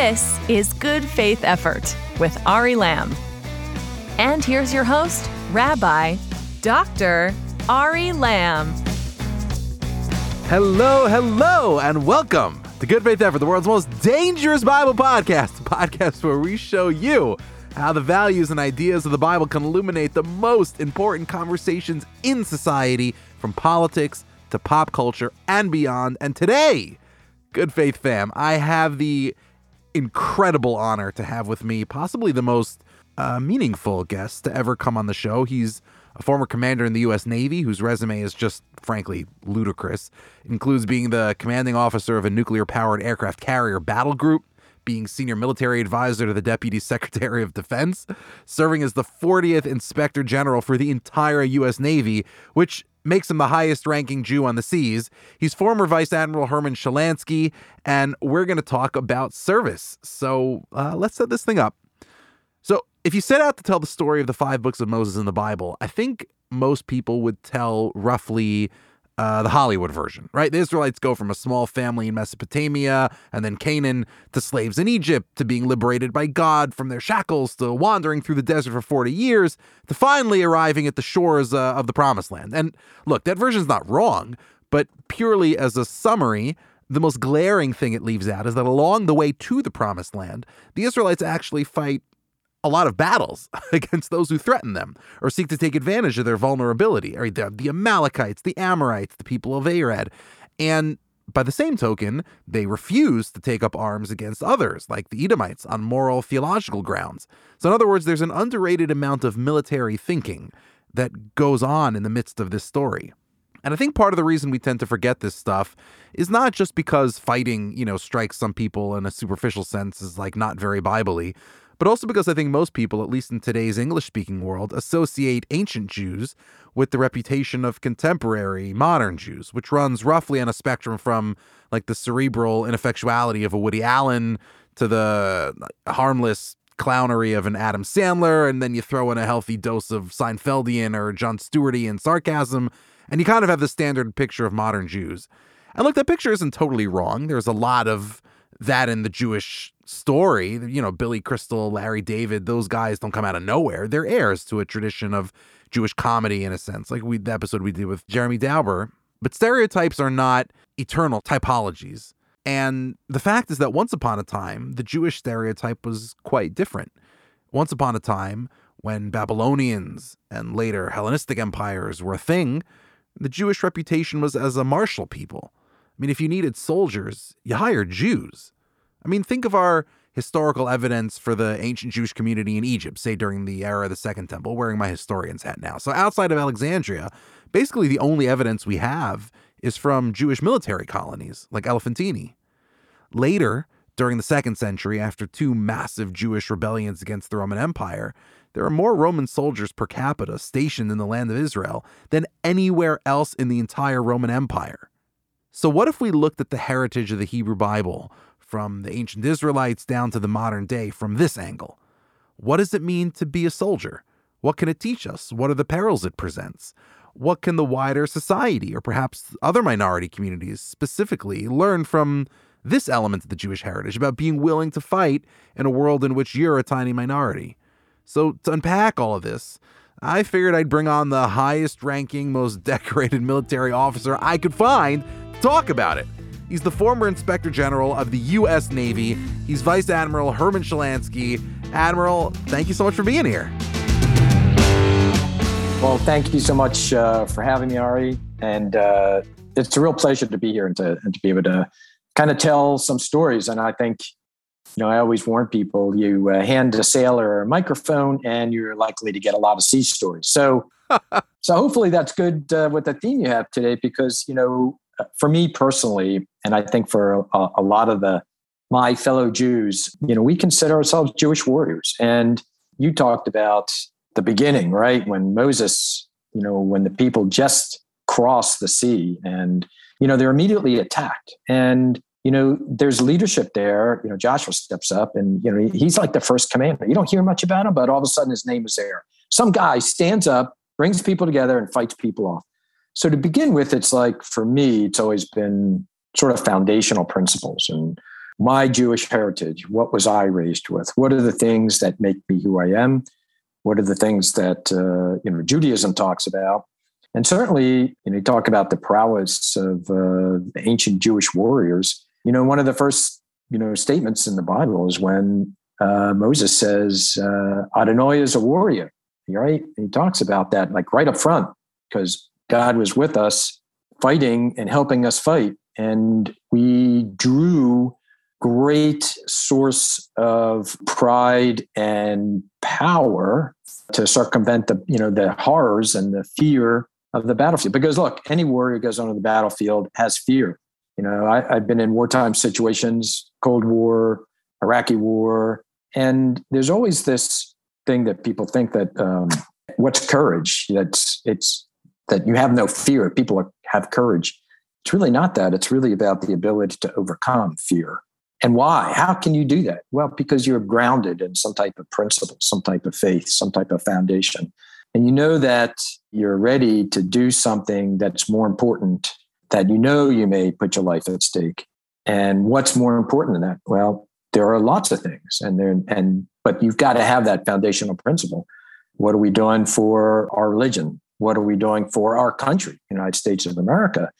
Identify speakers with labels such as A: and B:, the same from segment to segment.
A: This is Good Faith Effort with Ari Lamm. And here's your host, Rabbi Dr. Ari Lamm.
B: Hello, hello, and welcome to Good Faith Effort, the world's most dangerous Bible podcast, a podcast where we show you how the values and ideas of the Bible can illuminate the most important conversations in society, from politics to pop culture and beyond. And today, Good Faith fam, I have the incredible honor to have with me possibly the most uh, meaningful guest to ever come on the show. He's a former commander in the U.S. Navy whose resume is just frankly ludicrous. Includes being the commanding officer of a nuclear powered aircraft carrier battle group, being senior military advisor to the Deputy Secretary of Defense, serving as the 40th Inspector General for the entire U.S. Navy, which makes him the highest ranking Jew on the seas. He's former Vice Admiral Herman Shelanski, and we're going to talk about service. So uh, let's set this thing up. So, if you set out to tell the story of the five books of Moses in the Bible, I think most people would tell roughly uh, the Hollywood version, right? The Israelites go from a small family in Mesopotamia and then Canaan to slaves in Egypt to being liberated by God from their shackles to wandering through the desert for 40 years to finally arriving at the shores uh, of the Promised Land. And look, that version's not wrong, but purely as a summary, the most glaring thing it leaves out is that along the way to the Promised Land, the Israelites actually fight a lot of battles against those who threaten them or seek to take advantage of their vulnerability. Right, the, the Amalekites, the Amorites, the people of Arad. And by the same token, they refuse to take up arms against others, like the Edomites, on moral theological grounds. So, in other words, there's an underrated amount of military thinking that goes on in the midst of this story. And I think part of the reason we tend to forget this stuff is not just because fighting, you know, strikes some people in a superficial sense is like not very biblically, but also because I think most people, at least in today's English speaking world, associate ancient Jews with the reputation of contemporary modern Jews, which runs roughly on a spectrum from like the cerebral ineffectuality of a Woody Allen to the harmless clownery of an Adam Sandler, and then you throw in a healthy dose of Seinfeldian or Jon Stewartian sarcasm, and you kind of have the standard picture of modern Jews. And look, that picture isn't totally wrong. There's a lot of that in the Jewish story. You know, Billy Crystal, Larry David, those guys don't come out of nowhere. They're heirs to a tradition of Jewish comedy in a sense, like we the episode we did with Jeremy Dauber. But stereotypes are not eternal typologies. And the fact is that once upon a time, the Jewish stereotype was quite different. Once upon a time, when Babylonians and later Hellenistic empires were a thing, the Jewish reputation was as a martial people. I mean, if you needed soldiers, you hired Jews. I mean, think of our historical evidence for the ancient Jewish community in Egypt, say during the era of the Second Temple, wearing my historian's hat now. So, outside of Alexandria, basically the only evidence we have is from Jewish military colonies like Elephantine. Later, during the second century, after two massive Jewish rebellions against the Roman Empire, there are more Roman soldiers per capita stationed in the land of Israel than anywhere else in the entire Roman Empire. So, what if we looked at the heritage of the Hebrew Bible from the ancient Israelites down to the modern day from this angle? What does it mean to be a soldier? What can it teach us? What are the perils it presents? What can the wider society, or perhaps other minority communities specifically, learn from this element of the Jewish heritage about being willing to fight in a world in which you're a tiny minority? So, to unpack all of this, I figured I'd bring on the highest ranking, most decorated military officer I could find talk about it. He's the former Inspector General of the U.S. Navy. He's Vice Admiral Herman Shelanski. Admiral, thank you so much for being here.
C: Well, thank you so much uh, for having me, Ari. And uh, it's a real pleasure to be here and to, and to be able to kind of tell some stories. And I think, you know, I always warn people you uh, hand a sailor a microphone and you're likely to get a lot of sea stories. So, so hopefully that's good uh, with the theme you have today because, you know, for me personally, and I think for a, a lot of the my fellow Jews, you know, we consider ourselves Jewish warriors. And you talked about the beginning, right? When Moses, you know, when the people just cross the sea and, you know, they're immediately attacked. And, you know, there's leadership there. You know, Joshua steps up and, you know, he's like the first commander. You don't hear much about him, but all of a sudden his name is there. Some guy stands up, brings people together, and fights people off. So to begin with, it's like for me, it's always been sort of foundational principles. And my Jewish heritage. What was I raised with? What are the things that make me who I am? What are the things that uh, you know Judaism talks about? And certainly, you know, you talk about the prowess of uh, ancient Jewish warriors. You know, one of the first you know statements in the Bible is when uh, Moses says, uh, "Adonai is a warrior." Right? And he talks about that like right up front because God was with us, fighting and helping us fight, and we drew great source of pride and power to circumvent the you know the horrors and the fear of the battlefield. Because look any warrior goes onto the battlefield has fear. You know I, have been in wartime situations cold war iraqi war and there's always this thing that people think that um, what's courage? That's it's that you have no fear people are, have courage it's really not that it's really about the ability to overcome fear and why? How can you do that? Well, because you're grounded in some type of principle, some type of faith, some type of foundation. And you know that you're ready to do something that's more important, that you know you may put your life at stake. And what's more important than that? Well, there are lots of things. And there and but you've got to have that foundational principle. What are we doing for our religion? What are we doing for our country, the United States of America?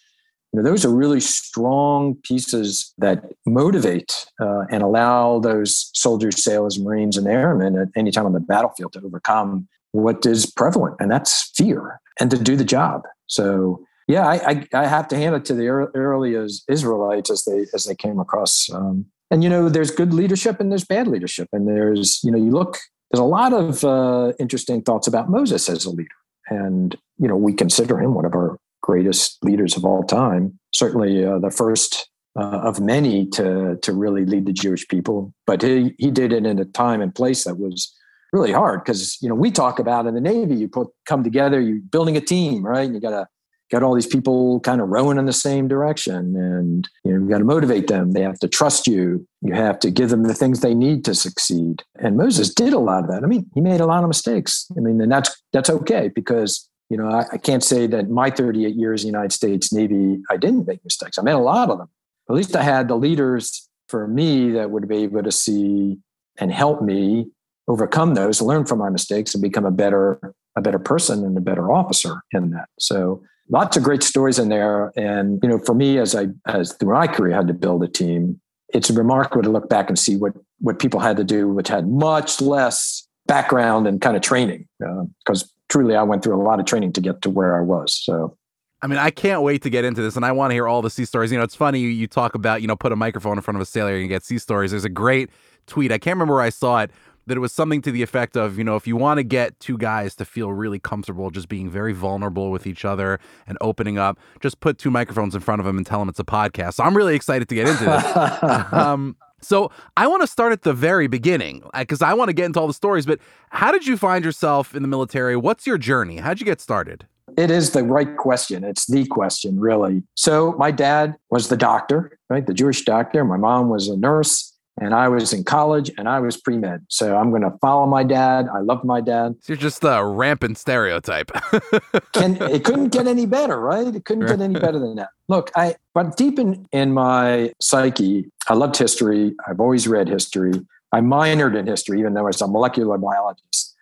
C: You know, those are really strong pieces that motivate uh, and allow those soldiers, sailors, Marines, and airmen at any time on the battlefield to overcome what is prevalent, and that's fear, and to do the job. So, yeah, I, I, I have to hand it to the early as Israelites as they as they came across. Um, and you know, there's good leadership and there's bad leadership, and there's you know, you look. There's a lot of uh, interesting thoughts about Moses as a leader, and you know, we consider him one of our greatest leaders of all time. Certainly uh, the first uh, of many to to really lead the Jewish people, but he he did it in a time and place that was really hard because you know we talk about in the Navy you put come together you're building a team right you got to got all these people kind of rowing in the same direction and you know you got to motivate them they have to trust you you have to give them the things they need to succeed and moses did a lot of that i mean he made a lot of mistakes i mean and that's that's okay because you know, I, I, can't say that my 38 years in the United States Navy, I didn't make mistakes. I made a lot of them. At least I had the leaders for me that would be able to see and help me overcome those, learn from my mistakes, and become a better a better person and a better officer in that. So lots of great stories in there. And you know, for me, as I as through my career, I had to build a team. It's remarkable to look back and see what what people had to do, which had much less background and kind of training, because uh, truly I went through a lot of training to get to where I was. So
B: I mean, I can't wait to get into this, and I want to hear all the sea stories. You know, it's funny you, you talk about you know put a microphone in front of a sailor and get sea stories. There's a great tweet. I can't remember where I saw it. That it was something to the effect of, you know, if you want to get two guys to feel really comfortable, just being very vulnerable with each other and opening up, just put two microphones in front of them and tell them it's a podcast. So I'm really excited to get into this. um, so I want to start at the very beginning because I want to get into all the stories. But how did you find yourself in the military? What's your journey? How'd you get started?
C: It is the right question. It's the question, really. So my dad was the doctor, right? The Jewish doctor. My mom was a nurse and I was in college and I was pre med. So I'm going to follow my dad. I love my dad.
B: So you're just a rampant stereotype.
C: Can it couldn't get any better, right? It couldn't get any better than that. Look, I but deep in in my psyche, I loved history. I've always read history. I minored in history, even though I was a molecular biologist.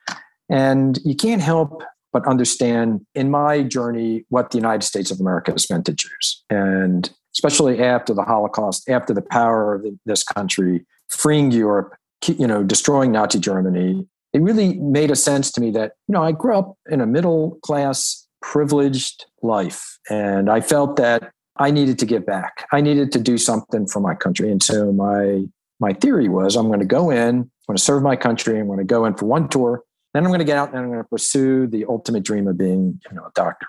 C: And you can't help but understand in my journey what the United States of America has meant to Jews. And especially after the Holocaust, after the power of this country, freeing Europe, you know, destroying Nazi Germany. It really made a sense to me that, you know, I grew up in a middle class, privileged life. And I felt that I needed to give back. I needed to do something for my country. And so my my theory was I'm going to go in, I'm going to serve my country, I'm going to go in for one tour, then I'm going to get out and I'm going to pursue the ultimate dream of being, you know, a doctor.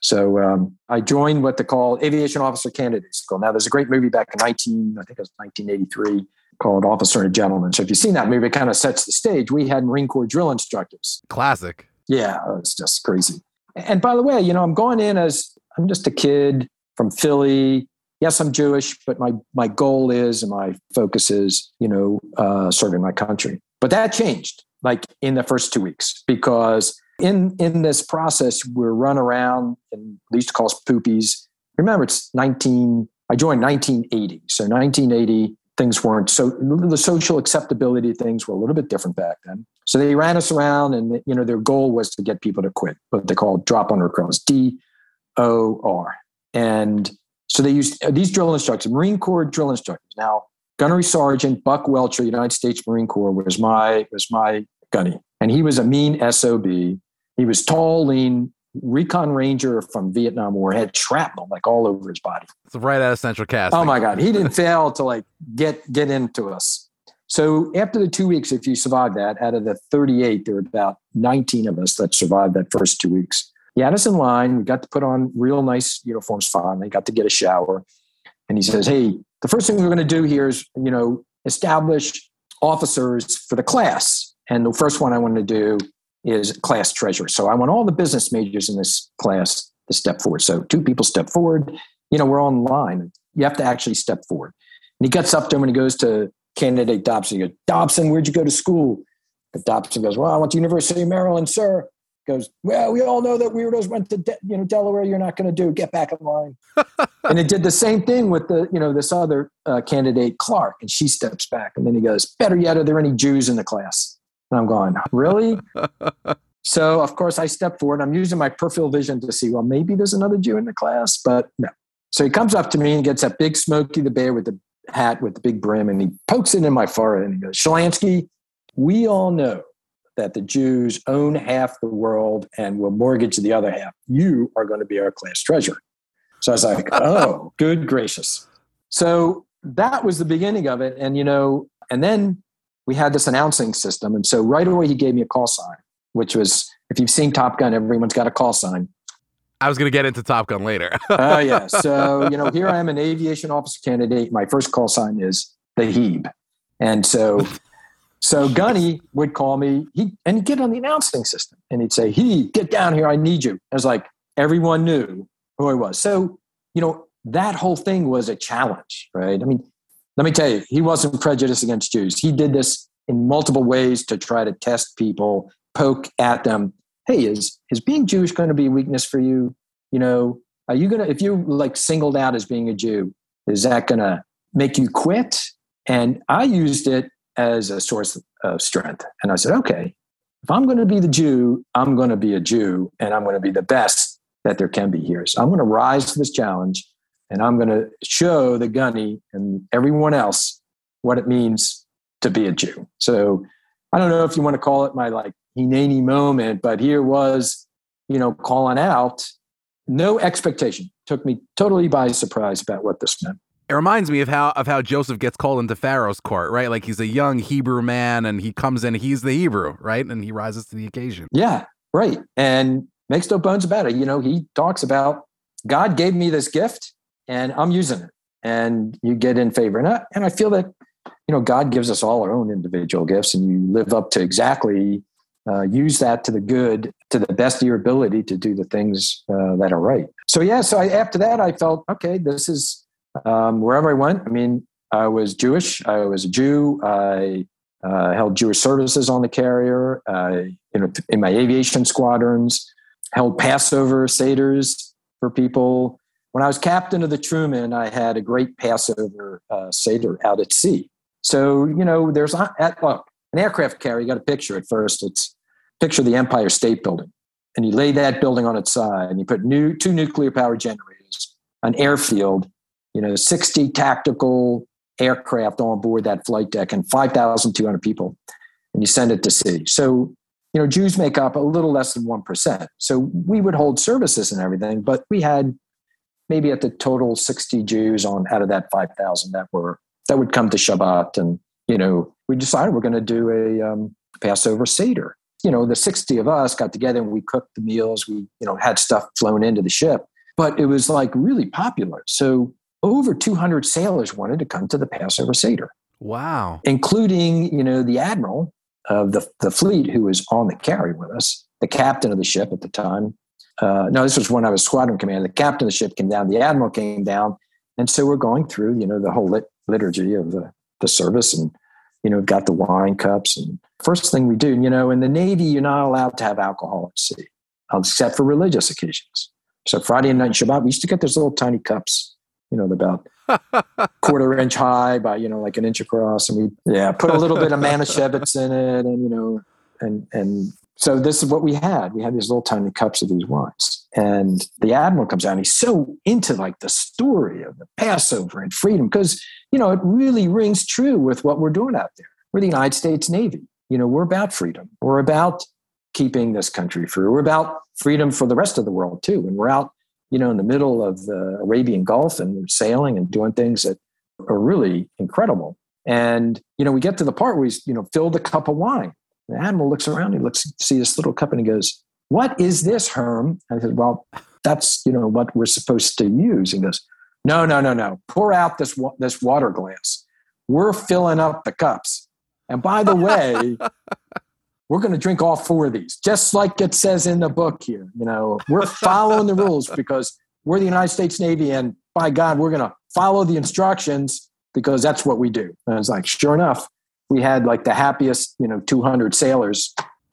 C: So um, I joined what they call Aviation Officer Candidate School. Now, there's a great movie back in 19, I think it was 1983, called Officer and Gentleman. So if you've seen that movie, it kind of sets the stage. We had Marine Corps drill instructors.
B: Classic.
C: Yeah, it's just crazy. And by the way, you know, I'm going in as I'm just a kid from Philly. Yes, I'm Jewish, but my my goal is and my focus is, you know, uh, serving my country. But that changed like in the first two weeks because in in this process, we're run around and they used to call us poopies. Remember, it's 19. I joined 1980, so 1980 things weren't so the social acceptability things were a little bit different back then. So they ran us around, and you know their goal was to get people to quit. What they call drop on request, D O R, and so they used uh, these drill instructors, Marine Corps drill instructors. Now, Gunnery Sergeant Buck Welcher, United States Marine Corps, was my was my gunny, and he was a mean sob. He was tall, lean, recon ranger from Vietnam War, had shrapnel like all over his body.
B: It's right out of Central Cast.
C: Oh my God, he didn't fail to like get get into us. So after the two weeks, if you survive that, out of the 38, there were about 19 of us that survived that first two weeks. He had us in line. We got to put on real nice uniforms finally, got to get a shower. And he says, Hey, the first thing we're going to do here is, you know, establish officers for the class. And the first one I want to do is class treasurer. So I want all the business majors in this class to step forward. So two people step forward. You know, we're on line. You have to actually step forward. And he gets up to him and he goes to candidate Dobson. He goes, Dobson, where'd you go to school? But Dobson goes, Well, I went to University of Maryland, sir. Goes, Well, we all know that weirdos went to De- you know Delaware. You're not going to do. Get back in line. and it did the same thing with the you know this other uh, candidate Clark, and she steps back, and then he goes, Better yet, are there any Jews in the class? And I'm going, really? so, of course, I step forward. I'm using my peripheral vision to see, well, maybe there's another Jew in the class, but no. So he comes up to me and gets that big Smokey the Bear with the hat with the big brim, and he pokes it in my forehead and he goes, Shelanski, we all know that the Jews own half the world and will mortgage the other half. You are going to be our class treasurer. So I was like, oh, good gracious. So that was the beginning of it. And, you know, and then we had this announcing system. And so right away, he gave me a call sign, which was if you've seen Top Gun, everyone's got a call sign.
B: I was going to get into Top Gun later.
C: Oh, uh, yeah. So, you know, here I am, an aviation officer candidate. My first call sign is the Heeb. And so, so Gunny would call me he, and he'd get on the announcing system and he'd say, He, get down here. I need you. I was like, everyone knew who I was. So, you know, that whole thing was a challenge, right? I mean, let me tell you, he wasn't prejudiced against Jews. He did this in multiple ways to try to test people, poke at them. Hey, is is being Jewish going to be a weakness for you? You know, are you gonna if you like singled out as being a Jew, is that gonna make you quit? And I used it as a source of strength. And I said, okay, if I'm going to be the Jew, I'm going to be a Jew, and I'm going to be the best that there can be here. So I'm going to rise to this challenge and I'm going to show the gunny and everyone else what it means to be a Jew. So I don't know if you want to call it my like Hineni moment, but here was, you know, calling out, no expectation. Took me totally by surprise about what this meant.
B: It reminds me of how of how Joseph gets called into Pharaoh's court, right? Like he's a young Hebrew man and he comes in, he's the Hebrew, right? And he rises to the occasion.
C: Yeah, right. And makes no bones about it. You know, he talks about God gave me this gift and I'm using it. And you get in favor. And I, and I feel that, you know, God gives us all our own individual gifts and you live up to exactly uh, use that to the good, to the best of your ability to do the things uh, that are right. So, yeah, so I, after that, I felt, okay, this is um, wherever I went. I mean, I was Jewish, I was a Jew, I uh, held Jewish services on the carrier, I, you know, in my aviation squadrons, held Passover Seders for people. When I was captain of the Truman, I had a great Passover uh, Seder out at sea. So, you know, there's at, look, an aircraft carrier, you got a picture at first. It's picture the Empire State Building. And you lay that building on its side and you put new two nuclear power generators, an airfield, you know, 60 tactical aircraft on board that flight deck and 5,200 people. And you send it to sea. So, you know, Jews make up a little less than 1%. So we would hold services and everything, but we had maybe at the total 60 Jews on out of that 5,000 that were that would come to Shabbat. And, you know, we decided we're going to do a um, Passover Seder. You know, the 60 of us got together and we cooked the meals. We, you know, had stuff flown into the ship, but it was like really popular. So over 200 sailors wanted to come to the Passover Seder.
B: Wow.
C: Including, you know, the admiral of the, the fleet who was on the carry with us, the captain of the ship at the time, uh, no, this was when I was squadron commander. The captain of the ship came down, the admiral came down, and so we're going through, you know, the whole lit- liturgy of the, the service, and you know, we've got the wine cups. And first thing we do, you know, in the Navy, you're not allowed to have alcohol at sea, except for religious occasions. So Friday night Shabbat, we used to get those little tiny cups, you you know, about quarter inch high by, you know, like an inch across. And we, yeah, put a little bit of Manischewitz in it and, you know, and, and so this is what we had. We had these little tiny cups of these wines. And the admiral comes out and he's so into like the story of the Passover and freedom because, you know, it really rings true with what we're doing out there. We're the United States Navy. You know, we're about freedom. We're about keeping this country free. We're about freedom for the rest of the world too. And we're out, you know, in the middle of the Arabian Gulf and we're sailing and doing things that are really incredible. And, you know, we get to the part where we, you know, fill the cup of wine the animal looks around, he looks, see this little cup and he goes, What is this, Herm? I said, Well, that's, you know, what we're supposed to use. He goes, No, no, no, no. Pour out this, this water glass. We're filling up the cups. And by the way, we're going to drink all four of these, just like it says in the book here. You know, we're following the rules because we're the United States Navy, and by God, we're going to follow the instructions because that's what we do. And it's like, sure enough, we had like the happiest, you know, 200 sailors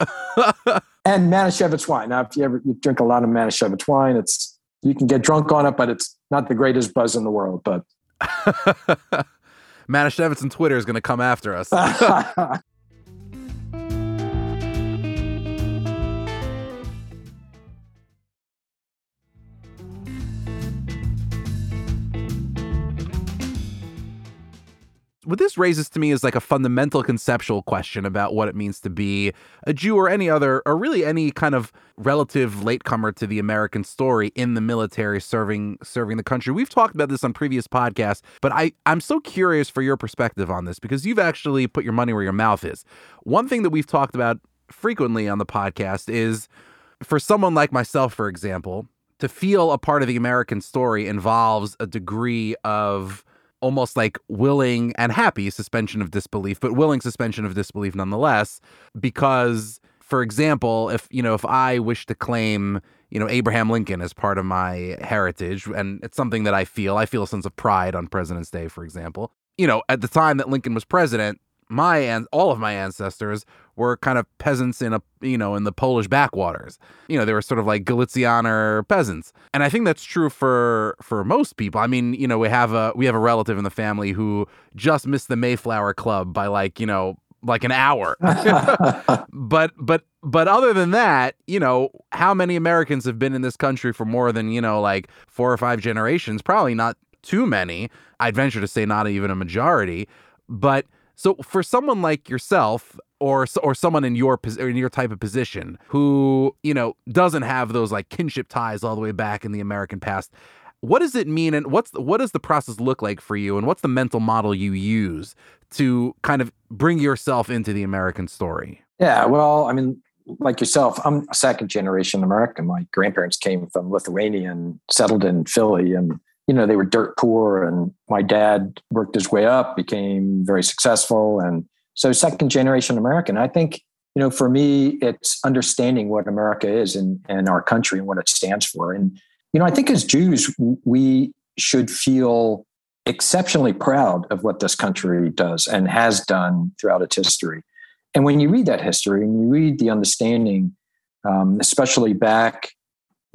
C: and Manischewitz wine. Now, if you ever you drink a lot of Manischewitz wine, it's you can get drunk on it, but it's not the greatest buzz in the world. But
B: Manischewitz and Twitter is going to come after us. what this raises to me is like a fundamental conceptual question about what it means to be a Jew or any other, or really any kind of relative latecomer to the American story in the military serving serving the country. We've talked about this on previous podcasts, but I, I'm so curious for your perspective on this because you've actually put your money where your mouth is. One thing that we've talked about frequently on the podcast is for someone like myself, for example, to feel a part of the American story involves a degree of almost like willing and happy suspension of disbelief, but willing suspension of disbelief nonetheless. Because, for example, if you know, if I wish to claim, you know, Abraham Lincoln as part of my heritage, and it's something that I feel, I feel a sense of pride on President's Day, for example. You know, at the time that Lincoln was president, my and all of my ancestors were kind of peasants in a you know in the Polish backwaters. You know, they were sort of like Galicianer peasants, and I think that's true for for most people. I mean, you know, we have a we have a relative in the family who just missed the Mayflower Club by like you know like an hour. but but but other than that, you know, how many Americans have been in this country for more than you know like four or five generations? Probably not too many. I'd venture to say not even a majority, but so for someone like yourself or or someone in your in your type of position who, you know, doesn't have those like kinship ties all the way back in the American past, what does it mean and what's what does the process look like for you and what's the mental model you use to kind of bring yourself into the American story?
C: Yeah, well, I mean, like yourself, I'm a second generation American. My grandparents came from Lithuania and settled in Philly and you know, they were dirt poor and my dad worked his way up, became very successful. And so second generation American, I think, you know, for me, it's understanding what America is and, and our country and what it stands for. And, you know, I think as Jews, we should feel exceptionally proud of what this country does and has done throughout its history. And when you read that history and you read the understanding, um, especially back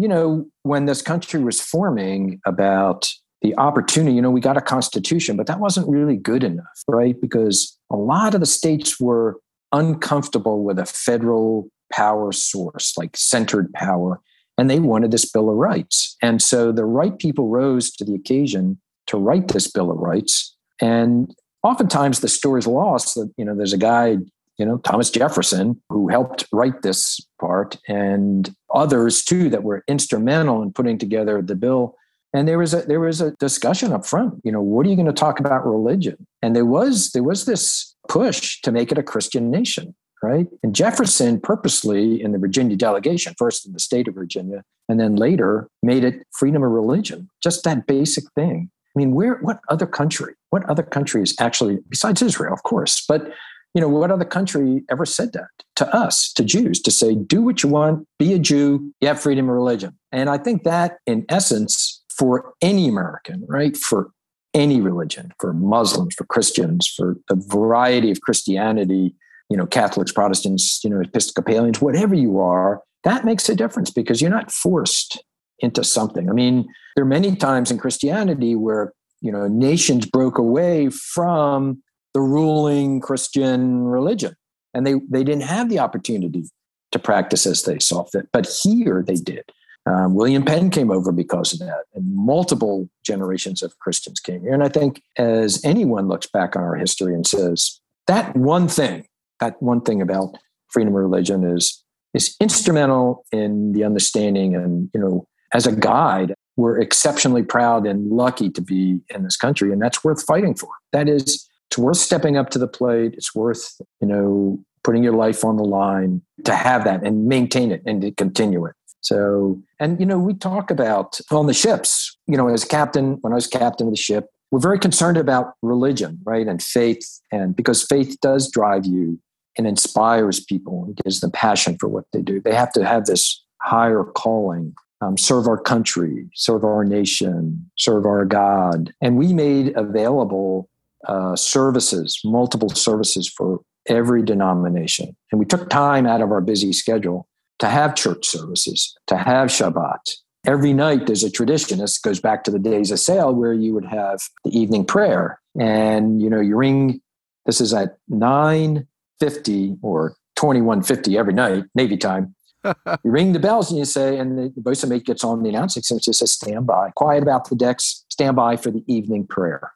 C: you know, when this country was forming about the opportunity, you know, we got a constitution, but that wasn't really good enough, right? Because a lot of the states were uncomfortable with a federal power source, like centered power, and they wanted this Bill of Rights. And so the right people rose to the occasion to write this Bill of Rights. And oftentimes the story's lost that, you know, there's a guy, you know, Thomas Jefferson, who helped write this part, and others too that were instrumental in putting together the bill. And there was a there was a discussion up front. You know, what are you going to talk about religion? And there was there was this push to make it a Christian nation, right? And Jefferson purposely in the Virginia delegation, first in the state of Virginia, and then later made it freedom of religion. Just that basic thing. I mean, where what other country? What other country is actually besides Israel, of course, but you know, what other country ever said that to us, to Jews, to say, do what you want, be a Jew, you have freedom of religion. And I think that, in essence, for any American, right, for any religion, for Muslims, for Christians, for a variety of Christianity, you know, Catholics, Protestants, you know, Episcopalians, whatever you are, that makes a difference because you're not forced into something. I mean, there are many times in Christianity where you know, nations broke away from the ruling Christian religion. And they, they didn't have the opportunity to practice as they saw fit. But here they did. Um, William Penn came over because of that, and multiple generations of Christians came here. And I think as anyone looks back on our history and says, that one thing, that one thing about freedom of religion is is instrumental in the understanding and you know as a guide we're exceptionally proud and lucky to be in this country and that's worth fighting for that is it's worth stepping up to the plate it's worth you know putting your life on the line to have that and maintain it and to continue it so and you know we talk about on the ships you know as captain when i was captain of the ship we're very concerned about religion right and faith and because faith does drive you and inspires people and gives them passion for what they do. They have to have this higher calling, um, serve our country, serve our nation, serve our God. And we made available uh, services, multiple services for every denomination. And we took time out of our busy schedule to have church services, to have Shabbat. Every night there's a tradition. This goes back to the days of sail where you would have the evening prayer. And, you know, you ring, this is at 9 50 or 2150 every night, Navy time. you ring the bells and you say, and the, the bosun mate gets on the announcing system, it says, stand by, quiet about the decks, stand by for the evening prayer.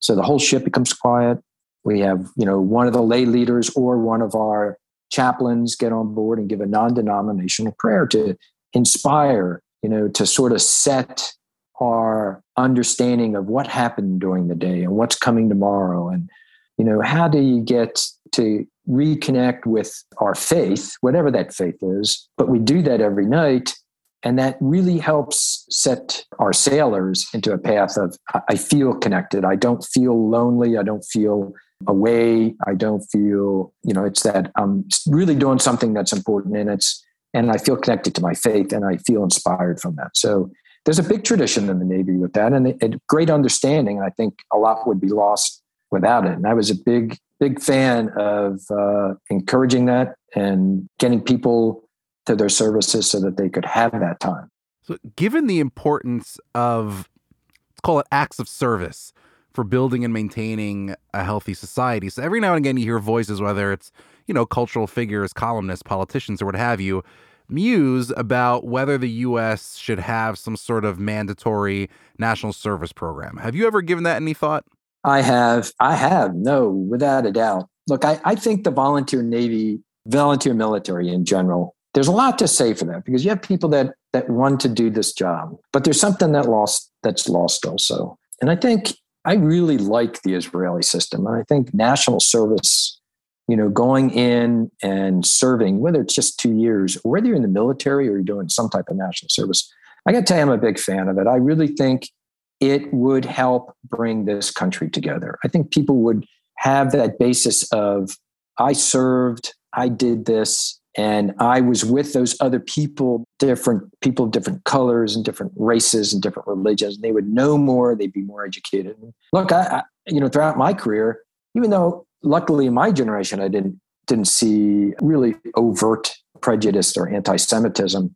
C: So the whole ship becomes quiet. We have, you know, one of the lay leaders or one of our chaplains get on board and give a non-denominational prayer to inspire, you know, to sort of set our understanding of what happened during the day and what's coming tomorrow. And, you know, how do you get to reconnect with our faith, whatever that faith is. But we do that every night. And that really helps set our sailors into a path of I feel connected. I don't feel lonely. I don't feel away. I don't feel, you know, it's that I'm really doing something that's important and it's, and I feel connected to my faith and I feel inspired from that. So there's a big tradition in the Navy with that and a great understanding. I think a lot would be lost without it. And I was a big big fan of uh, encouraging that and getting people to their services so that they could have that time.
B: So, given the importance of, let's call it acts of service for building and maintaining a healthy society. So, every now and again, you hear voices, whether it's, you know, cultural figures, columnists, politicians, or what have you, muse about whether the U.S. should have some sort of mandatory national service program. Have you ever given that any thought?
C: I have, I have, no, without a doubt. Look, I, I think the volunteer Navy, volunteer military in general, there's a lot to say for that because you have people that that want to do this job, but there's something that lost that's lost also. And I think I really like the Israeli system. And I think national service, you know, going in and serving, whether it's just two years, whether you're in the military or you're doing some type of national service, I got to tell you, I'm a big fan of it. I really think it would help bring this country together. I think people would have that basis of I served, I did this, and I was with those other people, different people of different colors and different races and different religions. And they would know more, they'd be more educated. Look, I, I you know, throughout my career, even though luckily in my generation I didn't didn't see really overt prejudice or anti-Semitism,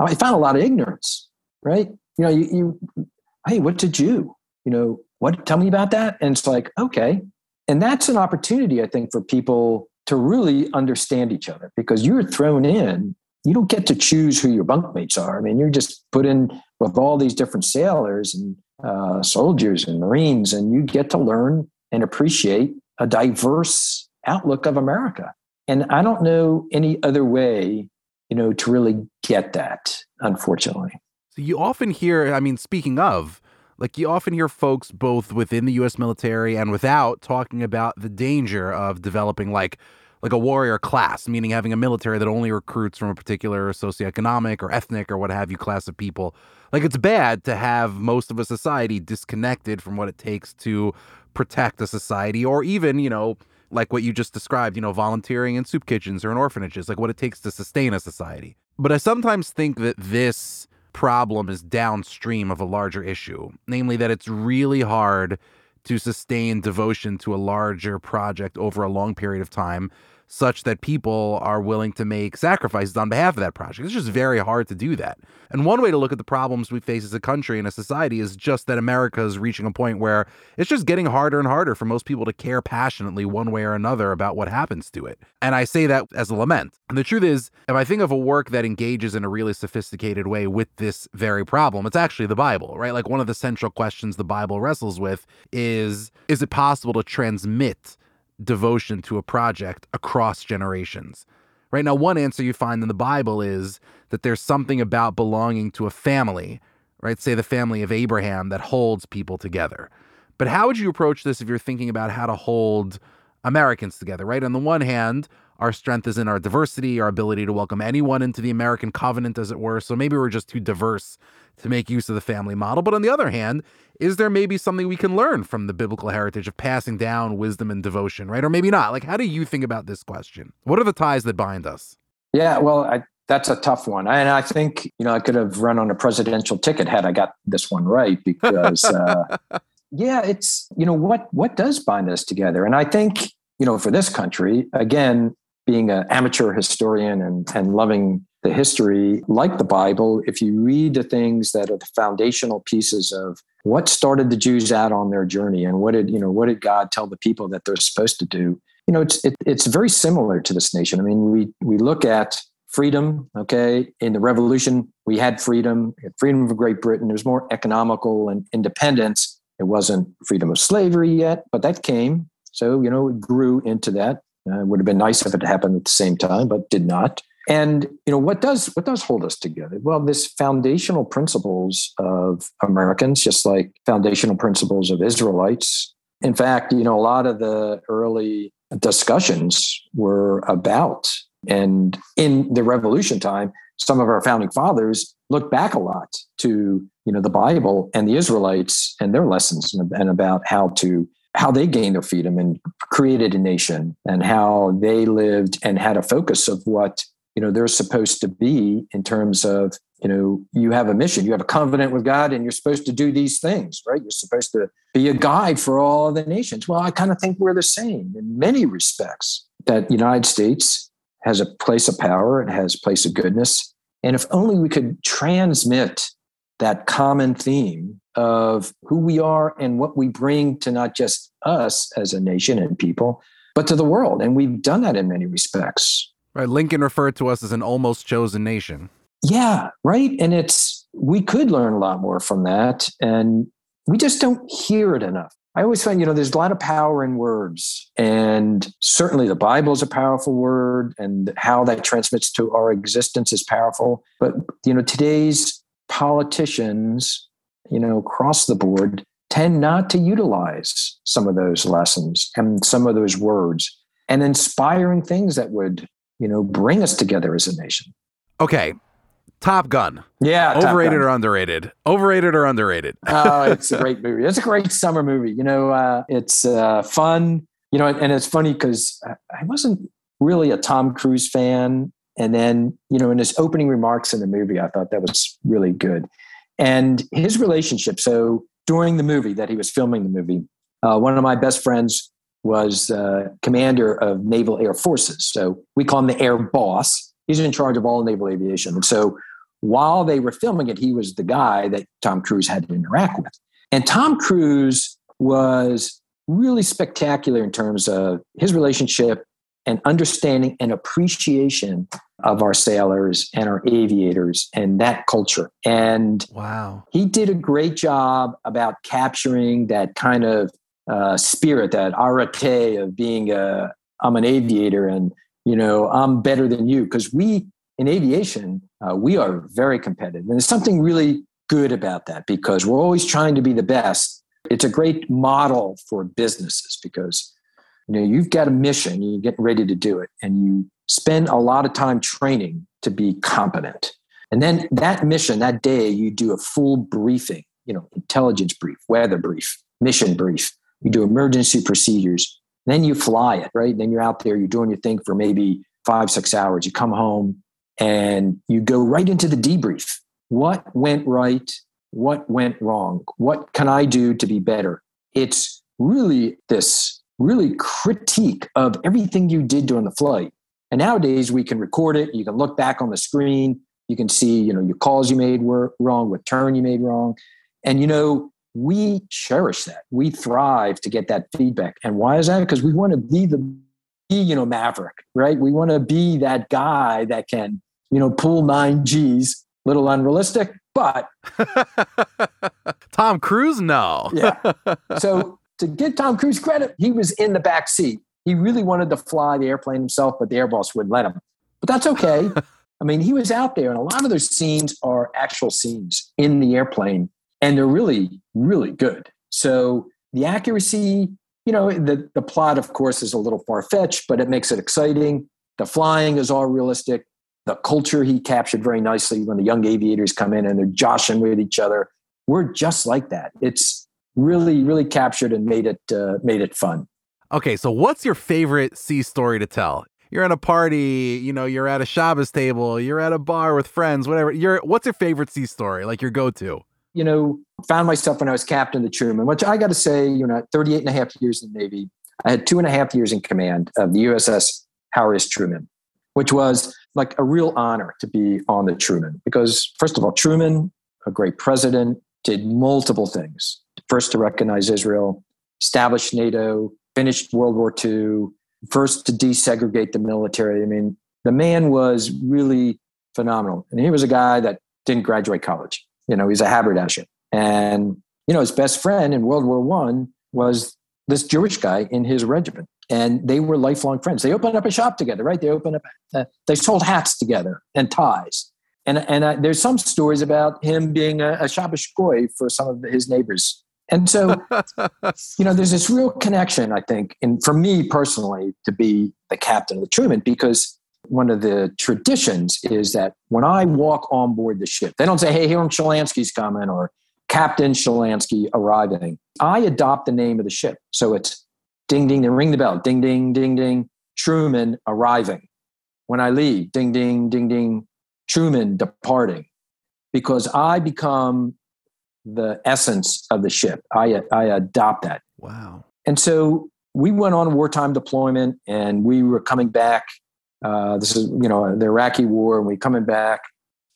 C: I found a lot of ignorance. Right? You know, you, you hey, what's a Jew? You know, what? Tell me about that. And it's like, okay. And that's an opportunity, I think, for people to really understand each other because you're thrown in. You don't get to choose who your bunkmates are. I mean, you're just put in with all these different sailors and uh, soldiers and Marines, and you get to learn and appreciate a diverse outlook of America. And I don't know any other way, you know, to really get that, unfortunately.
B: So you often hear, I mean, speaking of, like you often hear folks both within the US military and without talking about the danger of developing like like a warrior class, meaning having a military that only recruits from a particular socioeconomic or ethnic or what have you class of people. Like it's bad to have most of a society disconnected from what it takes to protect a society or even, you know, like what you just described, you know, volunteering in soup kitchens or in orphanages, like what it takes to sustain a society. But I sometimes think that this problem is downstream of a larger issue, namely that it's really hard to sustain devotion to a larger project over a long period of time. Such that people are willing to make sacrifices on behalf of that project. It's just very hard to do that. And one way to look at the problems we face as a country and a society is just that America is reaching a point where it's just getting harder and harder for most people to care passionately one way or another about what happens to it. And I say that as a lament. And the truth is, if I think of a work that engages in a really sophisticated way with this very problem, it's actually the Bible, right? Like one of the central questions the Bible wrestles with is is it possible to transmit devotion to a project across generations? Right now, one answer you find in the Bible is that there's something about belonging to a family, right? Say the family of Abraham that holds people together. But how would you approach this if you're thinking about how to hold Americans together, right? On the one hand, our strength is in our diversity, our ability to welcome anyone into the American covenant, as it were. So maybe we're just too diverse to make use of the family model. But on the other hand, is there maybe something we can learn from the biblical heritage of passing down wisdom and devotion, right? Or maybe not. Like, how do you think about this question? What are the ties that bind us?
C: Yeah, well, I, that's a tough one. And I think, you know, I could have run on a presidential ticket had I got this one right because, uh, yeah, it's, you know, what, what does bind us together? And I think, you know, for this country, again, being an amateur historian and, and loving the history, like the Bible, if you read the things that are the foundational pieces of what started the Jews out on their journey and what did, you know, what did God tell the people that they're supposed to do? You know, it's, it, it's very similar to this nation. I mean, we, we look at freedom, okay, in the revolution, we had freedom, we had freedom of Great Britain. It was more economical and independence. It wasn't freedom of slavery yet, but that came. So, you know, it grew into that. Uh, it would have been nice if it happened at the same time, but did not. And you know what does what does hold us together? Well, this foundational principles of Americans, just like foundational principles of Israelites. In fact, you know a lot of the early discussions were about, and in the Revolution time, some of our founding fathers looked back a lot to you know the Bible and the Israelites and their lessons and, about how to how they gained their freedom and created a nation and how they lived and had a focus of what you know they're supposed to be in terms of you know you have a mission you have a covenant with god and you're supposed to do these things right you're supposed to be a guide for all the nations well i kind of think we're the same in many respects that united states has a place of power it has a place of goodness and if only we could transmit that common theme of who we are and what we bring to not just us as a nation and people, but to the world. And we've done that in many respects.
B: Right. Lincoln referred to us as an almost chosen nation.
C: Yeah, right. And it's, we could learn a lot more from that. And we just don't hear it enough. I always find, you know, there's a lot of power in words. And certainly the Bible is a powerful word, and how that transmits to our existence is powerful. But, you know, today's politicians, you know, across the board tend not to utilize some of those lessons and some of those words and inspiring things that would, you know, bring us together as a nation.
B: Okay. Top Gun.
C: Yeah.
B: Overrated or underrated? Overrated or underrated?
C: oh, it's a great movie. It's a great summer movie. You know, uh, it's uh, fun. You know, and it's funny because I wasn't really a Tom Cruise fan and then, you know, in his opening remarks in the movie, I thought that was really good. And his relationship. So during the movie that he was filming the movie, uh, one of my best friends was uh, commander of naval air forces. So we call him the air boss. He's in charge of all naval aviation. And so while they were filming it, he was the guy that Tom Cruise had to interact with. And Tom Cruise was really spectacular in terms of his relationship and understanding and appreciation of our sailors and our aviators and that culture. And
B: wow,
C: he did a great job about capturing that kind of uh, spirit, that arete of being a I'm an aviator and you know I'm better than you. Because we in aviation uh, we are very competitive. And there's something really good about that because we're always trying to be the best. It's a great model for businesses because you know you've got a mission you're getting ready to do it and you spend a lot of time training to be competent. And then that mission that day you do a full briefing you know intelligence brief weather brief mission brief you do emergency procedures then you fly it right then you're out there you're doing your thing for maybe five six hours you come home and you go right into the debrief what went right what went wrong what can i do to be better it's really this really critique of everything you did during the flight. And nowadays we can record it. You can look back on the screen. You can see, you know, your calls you made were wrong, what turn you made wrong. And, you know, we cherish that. We thrive to get that feedback. And why is that? Because we want to be the, be, you know, maverick, right? We want to be that guy that can, you know, pull nine G's, little unrealistic, but
B: Tom Cruise, no.
C: yeah. So to give Tom Cruise credit, he was in the back seat. He really wanted to fly the airplane himself, but the Air Boss wouldn't let him. But that's okay. I mean, he was out there, and a lot of those scenes are actual scenes in the airplane, and they're really, really good. So the accuracy, you know, the, the plot, of course, is a little far fetched, but it makes it exciting. The flying is all realistic. The culture he captured very nicely when the young aviators come in and they're joshing with each other. We're just like that. It's really, really captured and made it uh, made it fun.
B: Okay, so what's your favorite sea story to tell? You're at a party, you know, you're at a Shabbos table, you're at a bar with friends, whatever. You're what's your favorite sea story? Like your go-to?
C: You know, found myself when I was captain of the Truman, which I got to say, you know, 38 and a half years in the Navy. I had two and a half years in command of the USS Harry S. Truman, which was like a real honor to be on the Truman because, first of all, Truman, a great president, did multiple things. First to recognize Israel, established NATO, finished World War II, first to desegregate the military. I mean, the man was really phenomenal. And he was a guy that didn't graduate college. You know, he's a haberdasher. And, you know, his best friend in World War One was this Jewish guy in his regiment. And they were lifelong friends. They opened up a shop together, right? They opened up, uh, they sold hats together and ties. And, and uh, there's some stories about him being a, a Shabbos goy for some of his neighbors and so, you know, there's this real connection, I think, and for me personally, to be the captain of the Truman, because one of the traditions is that when I walk on board the ship, they don't say, hey, Hiram Shelanski's coming or Captain Shalansky arriving. I adopt the name of the ship. So it's ding, ding, and ring the bell, ding, ding, ding, ding, Truman arriving. When I leave, ding, ding, ding, ding, Truman departing. Because I become the essence of the ship. I, I adopt that.
B: Wow.
C: And so we went on wartime deployment and we were coming back. Uh, this is, you know, the Iraqi war, and we coming back.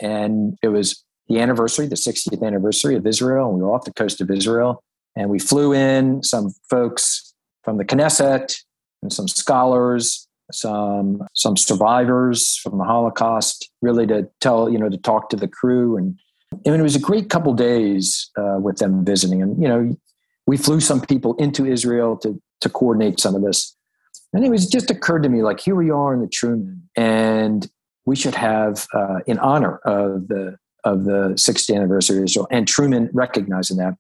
C: And it was the anniversary, the 60th anniversary of Israel. And we were off the coast of Israel. And we flew in some folks from the Knesset and some scholars, some some survivors from the Holocaust, really to tell, you know, to talk to the crew and it was a great couple days uh, with them visiting. And, you know, we flew some people into Israel to, to coordinate some of this. And it just occurred to me like, here we are in the Truman, and we should have, uh, in honor of the of the 60th anniversary of Israel, and Truman recognizing that,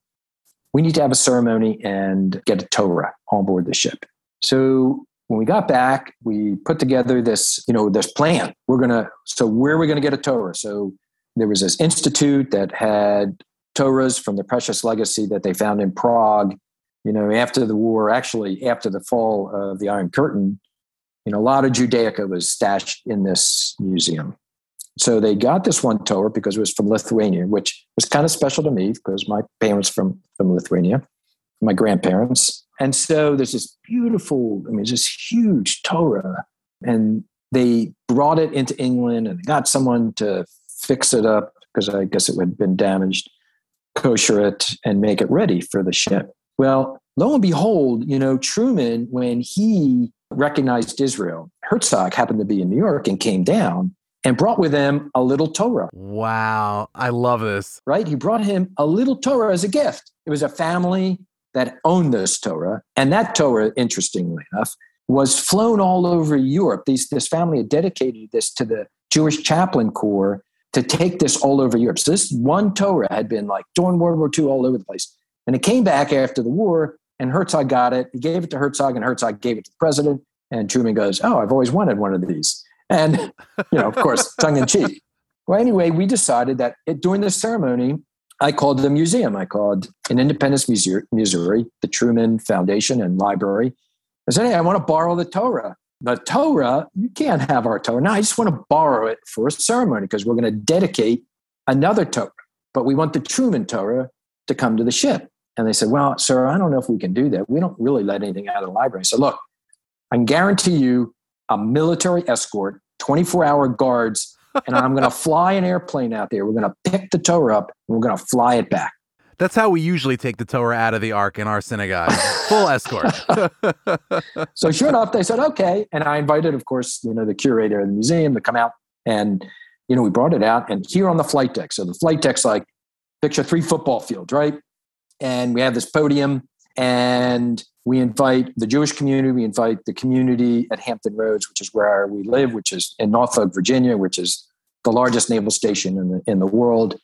C: we need to have a ceremony and get a Torah on board the ship. So when we got back, we put together this, you know, this plan. We're gonna. So where are we gonna get a Torah? So there was this institute that had Torahs from the Precious Legacy that they found in Prague. You know, after the war, actually after the fall of the Iron Curtain, you know, a lot of Judaica was stashed in this museum. So they got this one Torah because it was from Lithuania, which was kind of special to me because my parents from from Lithuania, my grandparents, and so there's this beautiful, I mean, this huge Torah, and they brought it into England and got someone to fix it up because I guess it have been damaged, kosher it, and make it ready for the ship. Well, lo and behold, you know, Truman, when he recognized Israel, Herzog happened to be in New York and came down and brought with him a little Torah.
B: Wow. I love this.
C: Right? He brought him a little Torah as a gift. It was a family that owned this Torah. And that Torah, interestingly enough, was flown all over Europe. These, this family had dedicated this to the Jewish chaplain corps to take this all over Europe. So this one Torah had been like during World War II all over the place. And it came back after the war, and Herzog got it. He gave it to Herzog, and Herzog gave it to the president. And Truman goes, Oh, I've always wanted one of these. And, you know, of course, tongue in cheek. Well, anyway, we decided that it, during the ceremony, I called the museum. I called in Independence, Missouri, the Truman Foundation and Library. I said, Hey, I want to borrow the Torah the Torah, you can't have our Torah. No, I just want to borrow it for a ceremony because we're going to dedicate another Torah. But we want the Truman Torah to come to the ship. And they said, Well, sir, I don't know if we can do that. We don't really let anything out of the library. I said, Look, I can guarantee you a military escort, 24 hour guards, and I'm going to fly an airplane out there. We're going to pick the Torah up and we're going to fly it back.
B: That's how we usually take the Torah out of the ark in our synagogue. Full escort.
C: so sure enough, they said, okay. And I invited, of course, you know, the curator of the museum to come out. And, you know, we brought it out and here on the flight deck. So the flight deck's like, picture three football fields, right? And we have this podium and we invite the Jewish community, we invite the community at Hampton Roads, which is where we live, which is in Norfolk, Virginia, which is the largest naval station in the, in the world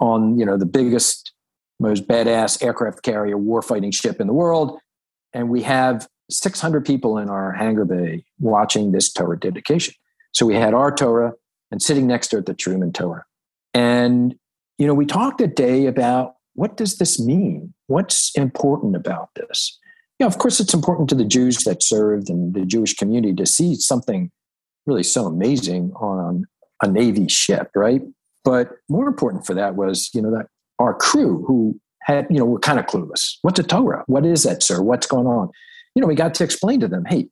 C: on, you know, the biggest most badass aircraft carrier warfighting ship in the world. And we have 600 people in our hangar bay watching this Torah dedication. So we had our Torah and sitting next to it, the Truman Torah. And, you know, we talked a day about what does this mean? What's important about this? You know, of course, it's important to the Jews that served and the Jewish community to see something really so amazing on a Navy ship, right? But more important for that was, you know, that our crew who had, you know, were kind of clueless. What's a Torah? What is that, sir? What's going on? You know, we got to explain to them, hey,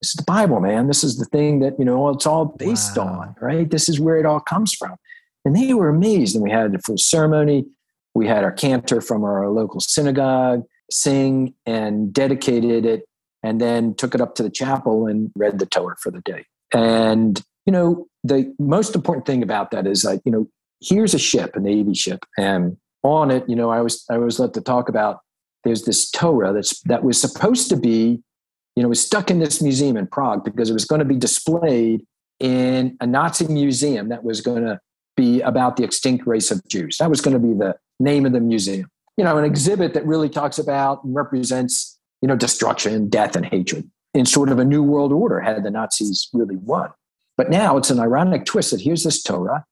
C: this is the Bible, man. This is the thing that, you know, it's all based wow. on, right? This is where it all comes from. And they were amazed. And we had a full ceremony. We had our cantor from our local synagogue sing and dedicated it, and then took it up to the chapel and read the Torah for the day. And, you know, the most important thing about that is like, you know, here's a ship, a Navy ship, and on it, you know, I was I was let to talk about there's this Torah that's that was supposed to be, you know, was stuck in this museum in Prague because it was going to be displayed in a Nazi museum that was going to be about the extinct race of Jews. That was going to be the name of the museum. You know, an exhibit that really talks about and represents, you know, destruction, death, and hatred in sort of a new world order had the Nazis really won. But now it's an ironic twist that here's this Torah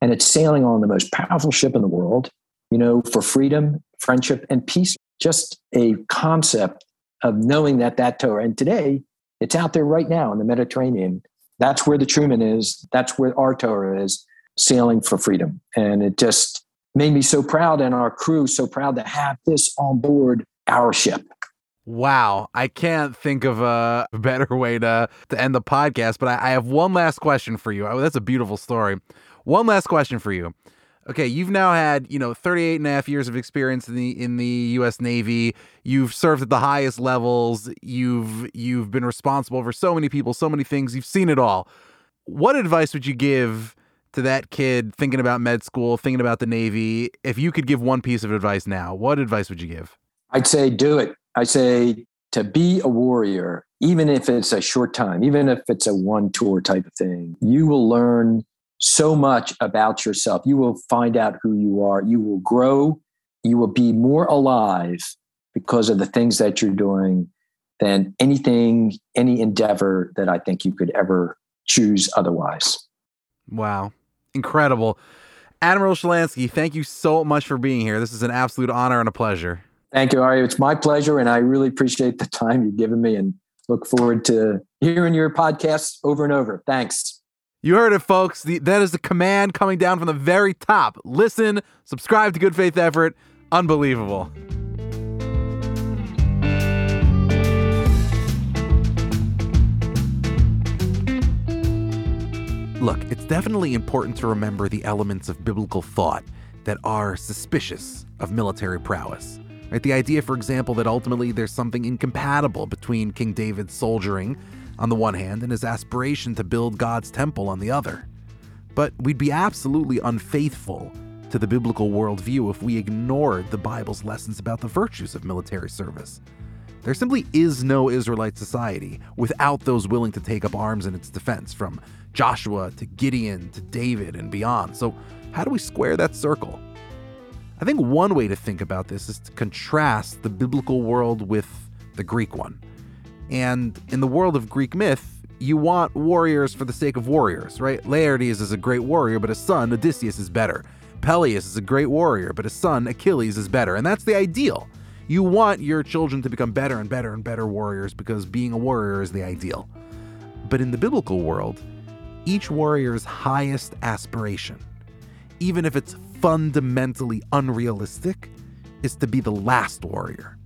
C: and it's sailing on the most powerful ship in the world you know, for freedom, friendship, and peace. Just a concept of knowing that that Torah, and today it's out there right now in the Mediterranean. That's where the Truman is. That's where our Torah is, sailing for freedom. And it just made me so proud, and our crew so proud to have this on board our ship.
B: Wow, I can't think of a better way to to end the podcast. But I, I have one last question for you. Oh, that's a beautiful story. One last question for you okay, you've now had, you know, 38 and a half years of experience in the in the US Navy. You've served at the highest levels. You've you've been responsible for so many people, so many things. You've seen it all. What advice would you give to that kid thinking about med school, thinking about the Navy? If you could give one piece of advice now, what advice would you give?
C: I'd say do it. I'd say to be a warrior, even if it's a short time, even if it's a one tour type of thing, you will learn so much about yourself. You will find out who you are. You will grow. You will be more alive because of the things that you're doing than anything, any endeavor that I think you could ever choose otherwise.
B: Wow. Incredible. Admiral Shelanski, thank you so much for being here. This is an absolute honor and a pleasure.
C: Thank you, Ari. It's my pleasure, and I really appreciate the time you've given me and look forward to hearing your podcasts over and over. Thanks.
B: You heard it, folks. The, that is the command coming down from the very top. Listen, subscribe to Good Faith Effort. Unbelievable. Look, it's definitely important to remember the elements of biblical thought that are suspicious of military prowess. Right? The idea, for example, that ultimately there's something incompatible between King David's soldiering on the one hand and his aspiration to build God's temple on the other. But we'd be absolutely unfaithful to the biblical worldview if we ignored the Bible's lessons about the virtues of military service. There simply is no Israelite society without those willing to take up arms in its defense, from Joshua to Gideon to David and beyond. So, how do we square that circle? I think one way to think about this is to contrast the biblical world with the Greek one. And in the world of Greek myth, you want warriors for the sake of warriors, right? Laertes is a great warrior, but his son Odysseus is better. Peleus is a great warrior, but his son Achilles is better. And that's the ideal. You want your children to become better and better and better warriors because being a warrior is the ideal. But in the biblical world, each warrior's highest aspiration, even if it's fundamentally unrealistic, is to be the last warrior.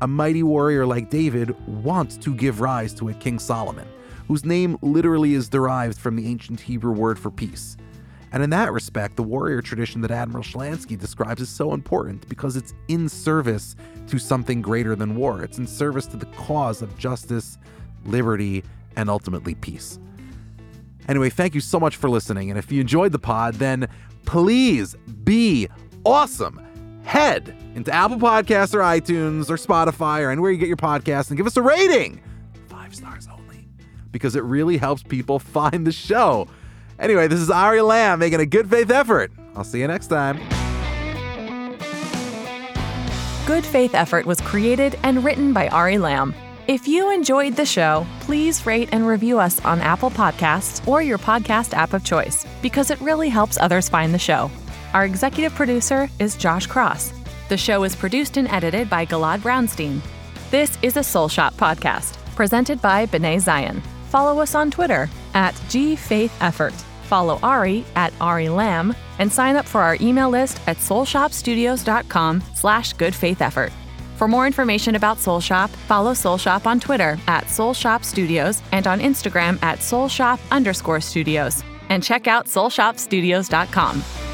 B: A mighty warrior like David wants to give rise to a King Solomon, whose name literally is derived from the ancient Hebrew word for peace. And in that respect, the warrior tradition that Admiral Shelanski describes is so important because it's in service to something greater than war. It's in service to the cause of justice, liberty, and ultimately peace. Anyway, thank you so much for listening. And if you enjoyed the pod, then please be awesome. Head into Apple Podcasts or iTunes or Spotify or anywhere you get your podcasts and give us a rating. Five stars only. Because it really helps people find the show. Anyway, this is Ari Lamm making a good faith effort. I'll see you next time.
A: Good Faith Effort was created and written by Ari Lamm. If you enjoyed the show, please rate and review us on Apple Podcasts or your podcast app of choice because it really helps others find the show. Our executive producer is Josh Cross. The show is produced and edited by Galad Brownstein. This is a Soul Shop podcast presented by B'nai Zion. Follow us on Twitter at GFaithEffort. Follow Ari at Ari Lamm and sign up for our email list at soulshopstudios.com slash goodfaitheffort. For more information about Soul Shop, follow Soul Shop on Twitter at Soul Shop Studios and on Instagram at Soul Shop underscore studios. And check out soulshopstudios.com.